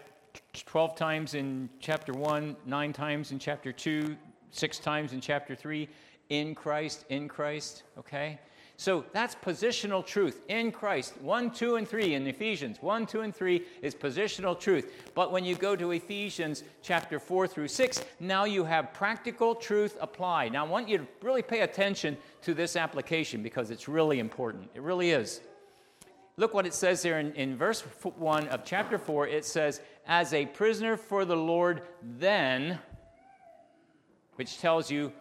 12 times in chapter 1, 9 times in chapter 2, 6 times in chapter 3. In Christ, in Christ, okay? So that's positional truth in Christ. 1, 2, and 3 in Ephesians. 1, 2, and 3 is positional truth. But when you go to Ephesians chapter 4 through 6, now you have practical truth applied. Now I want you to really pay attention to this application because it's really important. It really is. Look what it says there in, in verse 1 of chapter 4. It says, As a prisoner for the Lord, then, which tells you,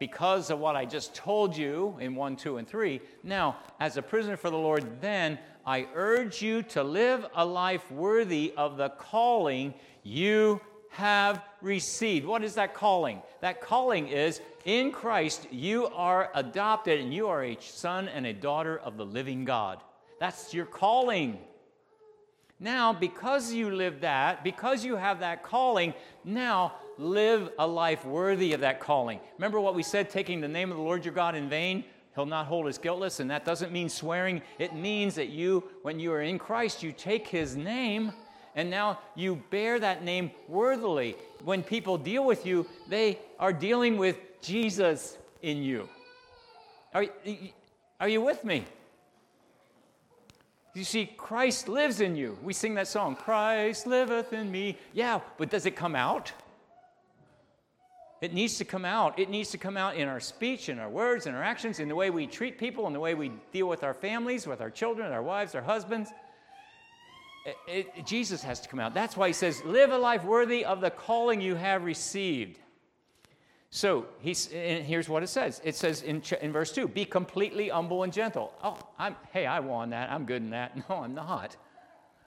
because of what I just told you in 1, 2, and 3, now, as a prisoner for the Lord, then, I urge you to live a life worthy of the calling you have received. What is that calling? That calling is in Christ, you are adopted and you are a son and a daughter of the living God. That's your calling. Now, because you live that, because you have that calling, now live a life worthy of that calling. Remember what we said taking the name of the Lord your God in vain? He'll not hold us guiltless, and that doesn't mean swearing. It means that you, when you are in Christ, you take his name and now you bear that name worthily. When people deal with you, they are dealing with Jesus in you. Are, are you with me? You see, Christ lives in you. We sing that song, Christ liveth in me. Yeah, but does it come out? It needs to come out. It needs to come out in our speech, in our words, in our actions, in the way we treat people, in the way we deal with our families, with our children, our wives, our husbands. It, it, Jesus has to come out. That's why he says, Live a life worthy of the calling you have received. So here's what it says. It says in, in verse 2 Be completely humble and gentle. Oh, I'm, hey, I won that. I'm good in that. No, I'm not.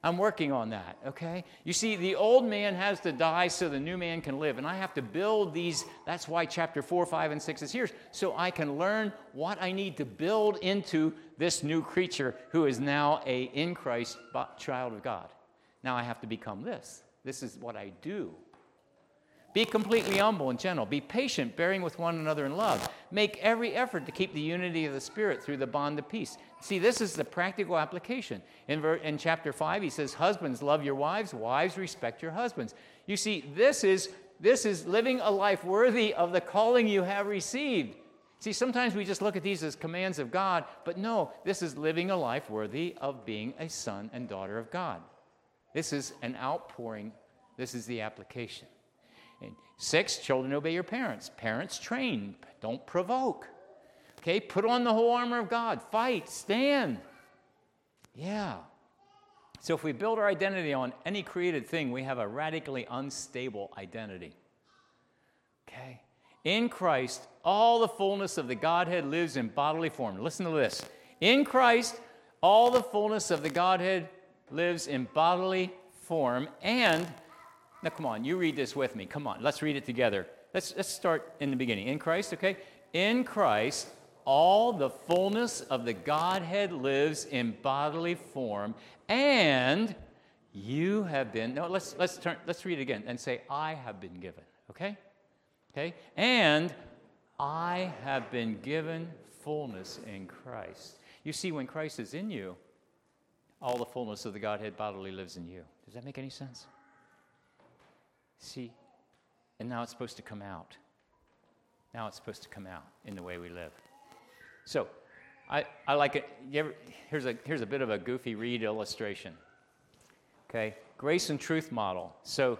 I'm working on that, okay? You see, the old man has to die so the new man can live. And I have to build these. That's why chapter 4, 5, and 6 is here. So I can learn what I need to build into this new creature who is now a in Christ child of God. Now I have to become this. This is what I do. Be completely humble and gentle. Be patient, bearing with one another in love. Make every effort to keep the unity of the Spirit through the bond of peace. See, this is the practical application. In, ver- in chapter 5, he says, Husbands, love your wives. Wives, respect your husbands. You see, this is, this is living a life worthy of the calling you have received. See, sometimes we just look at these as commands of God, but no, this is living a life worthy of being a son and daughter of God. This is an outpouring, this is the application. Six, children obey your parents. Parents train, don't provoke. Okay, put on the whole armor of God, fight, stand. Yeah. So if we build our identity on any created thing, we have a radically unstable identity. Okay? In Christ, all the fullness of the Godhead lives in bodily form. Listen to this. In Christ, all the fullness of the Godhead lives in bodily form, and now, come on, you read this with me. Come on, let's read it together. Let's, let's start in the beginning. In Christ, okay? In Christ, all the fullness of the Godhead lives in bodily form, and you have been. No, let's let's turn. Let's read it again and say, "I have been given." Okay, okay, and I have been given fullness in Christ. You see, when Christ is in you, all the fullness of the Godhead bodily lives in you. Does that make any sense? See, and now it's supposed to come out. Now it's supposed to come out in the way we live. So, I, I like it. Ever, here's, a, here's a bit of a goofy read illustration. Okay, grace and truth model. So,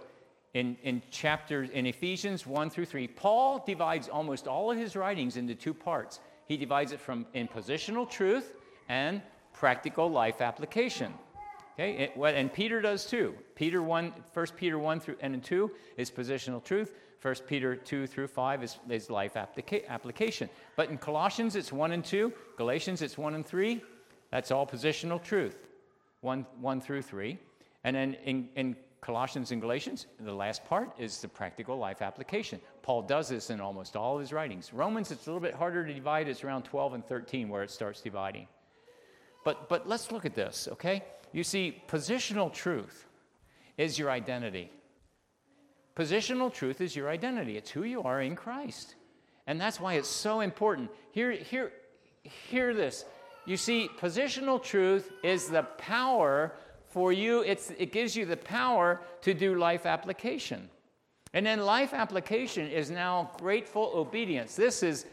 in, in chapters, in Ephesians 1 through 3, Paul divides almost all of his writings into two parts. He divides it from in positional truth and practical life application. Okay, and Peter does too. Peter 1, 1 Peter 1 through and 2 is positional truth. 1 Peter 2 through 5 is, is life applica- application. But in Colossians, it's 1 and 2. Galatians, it's 1 and 3. That's all positional truth, 1, 1 through 3. And then in, in Colossians and Galatians, the last part is the practical life application. Paul does this in almost all of his writings. Romans, it's a little bit harder to divide. It's around 12 and 13 where it starts dividing. But, but let's look at this, okay? You see, positional truth is your identity. Positional truth is your identity. It's who you are in Christ. And that's why it's so important. Hear, hear, hear this. You see, positional truth is the power for you, it's, it gives you the power to do life application. And then life application is now grateful obedience. This is,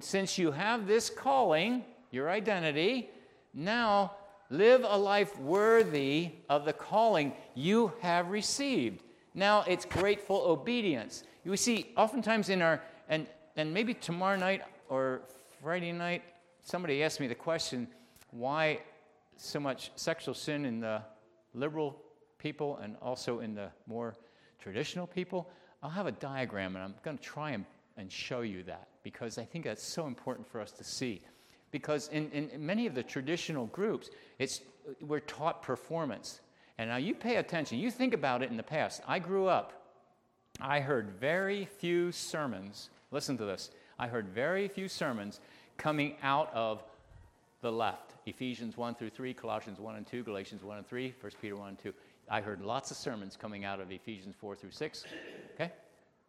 since you have this calling, your identity, now Live a life worthy of the calling you have received. Now it's grateful obedience. You see, oftentimes in our, and, and maybe tomorrow night or Friday night, somebody asked me the question why so much sexual sin in the liberal people and also in the more traditional people. I'll have a diagram and I'm going to try and, and show you that because I think that's so important for us to see because in, in many of the traditional groups, it's, we're taught performance. And now you pay attention, you think about it in the past. I grew up, I heard very few sermons. Listen to this. I heard very few sermons coming out of the left Ephesians 1 through 3, Colossians 1 and 2, Galatians 1 and 3, 1 Peter 1 and 2. I heard lots of sermons coming out of Ephesians 4 through 6. Okay?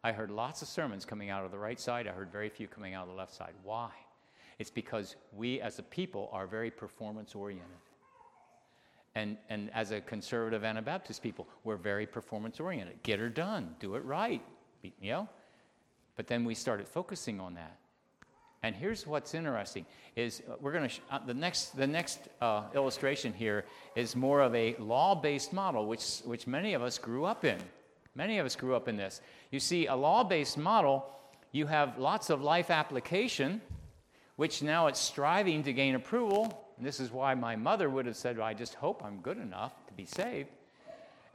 I heard lots of sermons coming out of the right side. I heard very few coming out of the left side. Why? It's because we as a people are very performance oriented. And, and as a conservative Anabaptist people, we're very performance oriented. Get her done, do it right, you know? But then we started focusing on that. And here's what's interesting: is uh, we're going to sh- uh, the next the next uh, illustration here is more of a law-based model, which which many of us grew up in. Many of us grew up in this. You see, a law-based model, you have lots of life application, which now it's striving to gain approval. And this is why my mother would have said, well, "I just hope I'm good enough to be saved."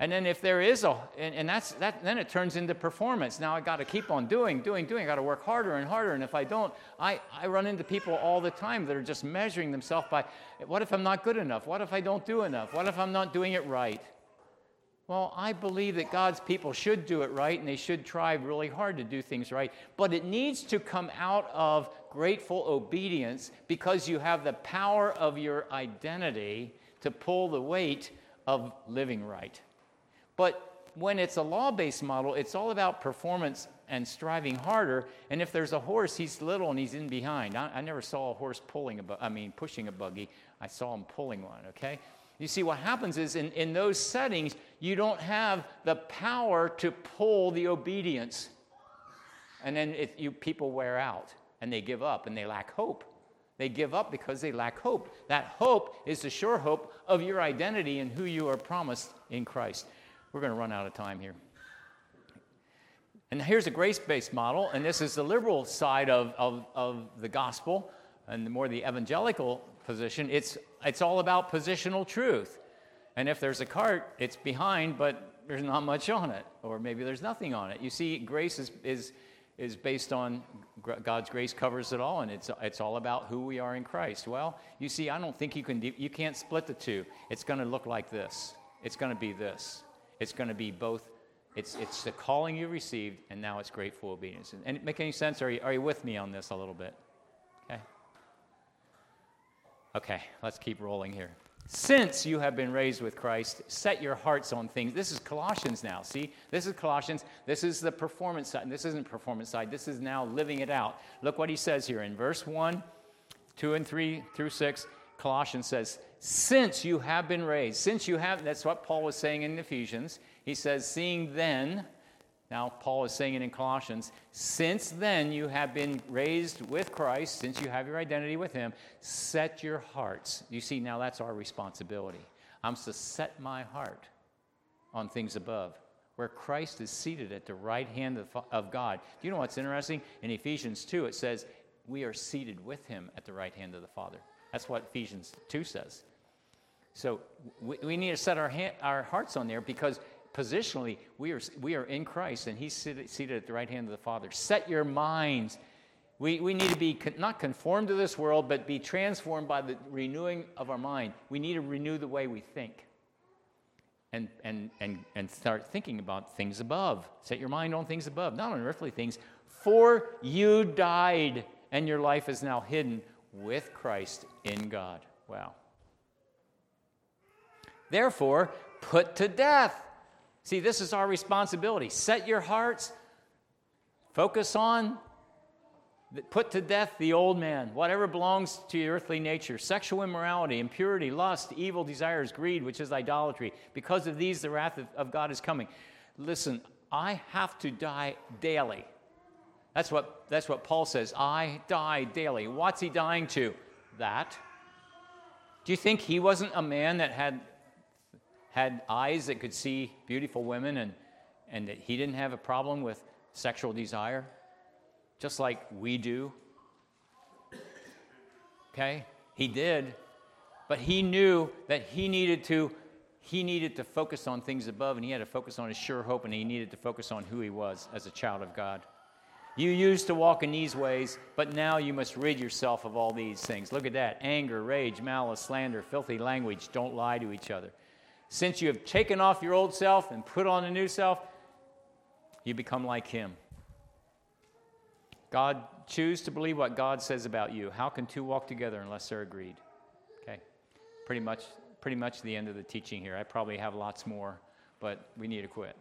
And then if there is a, and, and that's, that, then it turns into performance. Now I got to keep on doing, doing, doing. I got to work harder and harder. And if I don't, I, I run into people all the time that are just measuring themselves by, what if I'm not good enough? What if I don't do enough? What if I'm not doing it right? Well, I believe that God's people should do it right and they should try really hard to do things right. But it needs to come out of grateful obedience because you have the power of your identity to pull the weight of living right. But when it's a law based model, it's all about performance and striving harder. And if there's a horse, he's little and he's in behind. I, I never saw a horse pulling a, bu- I mean, pushing a buggy. I saw him pulling one, okay? You see, what happens is in, in those settings, you don't have the power to pull the obedience. And then it, you, people wear out and they give up and they lack hope. They give up because they lack hope. That hope is the sure hope of your identity and who you are promised in Christ. We're going to run out of time here. And here's a grace based model, and this is the liberal side of, of, of the gospel and the more the evangelical position. It's, it's all about positional truth. And if there's a cart, it's behind, but there's not much on it, or maybe there's nothing on it. You see, grace is, is, is based on God's grace covers it all, and it's, it's all about who we are in Christ. Well, you see, I don't think you can, you can't split the two. It's going to look like this. It's going to be this. It's going to be both. It's, it's the calling you received, and now it's grateful obedience. And, and it make any sense? Are you, are you with me on this a little bit? Okay. Let's keep rolling here. Since you have been raised with Christ, set your hearts on things. This is Colossians now. See, this is Colossians. This is the performance side. This isn't performance side. This is now living it out. Look what he says here in verse 1, 2 and 3 through 6. Colossians says, since you have been raised, since you have, that's what Paul was saying in Ephesians. He says, seeing then, now Paul is saying it in Colossians, since then you have been raised with Christ, since you have your identity with him, set your hearts. You see, now that's our responsibility. I'm to set my heart on things above, where Christ is seated at the right hand of, of God. Do you know what's interesting? In Ephesians 2, it says, we are seated with him at the right hand of the Father. That's what Ephesians 2 says. So we, we need to set our, our hearts on there because positionally we are, we are in Christ and He's seated, at the right hand of the Father. Set your minds. We, we need to be con- not conformed to this world, but be transformed by the renewing of our mind. We need to renew the way we think and, and, and, and start thinking about things above. Set your mind on things above, not on earthly things. For you died, and your life is now hidden with Christ in God. Wow. Therefore, put to death. See, this is our responsibility. Set your hearts, focus on, put to death the old man, whatever belongs to your earthly nature sexual immorality, impurity, lust, evil desires, greed, which is idolatry. Because of these, the wrath of, of God is coming. Listen, I have to die daily. That's what, that's what Paul says. I die daily. What's he dying to? That. Do you think he wasn't a man that had, had eyes that could see beautiful women and, and that he didn't have a problem with sexual desire? Just like we do. Okay? He did. But he knew that he needed to he needed to focus on things above and he had to focus on his sure hope and he needed to focus on who he was as a child of God. You used to walk in these ways, but now you must rid yourself of all these things. Look at that anger, rage, malice, slander, filthy language. Don't lie to each other. Since you have taken off your old self and put on a new self, you become like him. God, choose to believe what God says about you. How can two walk together unless they're agreed? Okay. Pretty much, pretty much the end of the teaching here. I probably have lots more, but we need to quit.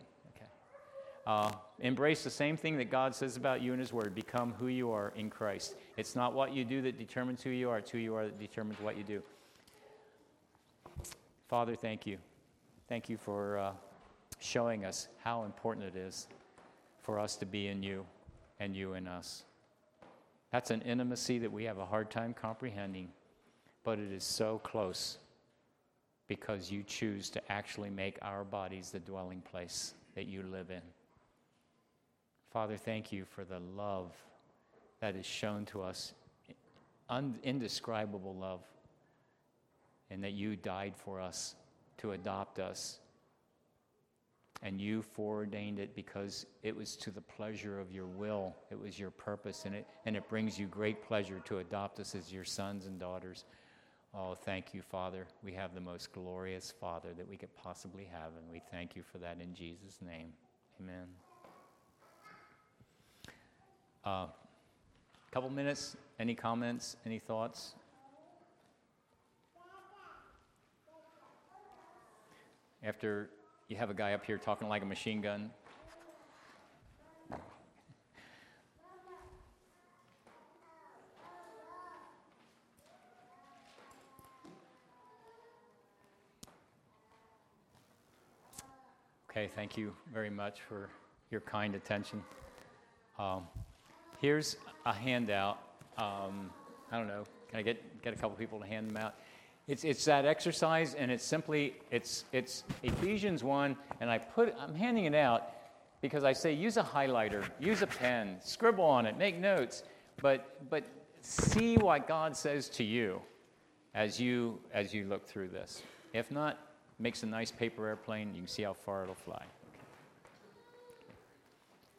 Uh, embrace the same thing that God says about you in His Word. Become who you are in Christ. It's not what you do that determines who you are, it's who you are that determines what you do. Father, thank you. Thank you for uh, showing us how important it is for us to be in you and you in us. That's an intimacy that we have a hard time comprehending, but it is so close because you choose to actually make our bodies the dwelling place that you live in. Father, thank you for the love that is shown to us, indescribable love, and that you died for us to adopt us. And you foreordained it because it was to the pleasure of your will. It was your purpose, and it, and it brings you great pleasure to adopt us as your sons and daughters. Oh, thank you, Father. We have the most glorious Father that we could possibly have, and we thank you for that in Jesus' name. Amen. A uh, couple minutes. Any comments? Any thoughts? After you have a guy up here talking like a machine gun, Okay, thank you very much for your kind attention. Um, here's a handout. Um, I don't know. Can I get, get a couple people to hand them out? It's, it's that exercise, and it's simply it's it's Ephesians one, and I put I'm handing it out because I say use a highlighter, use a pen, scribble on it, make notes, but but see what God says to you as you as you look through this. If not, makes a nice paper airplane. You can see how far it'll fly.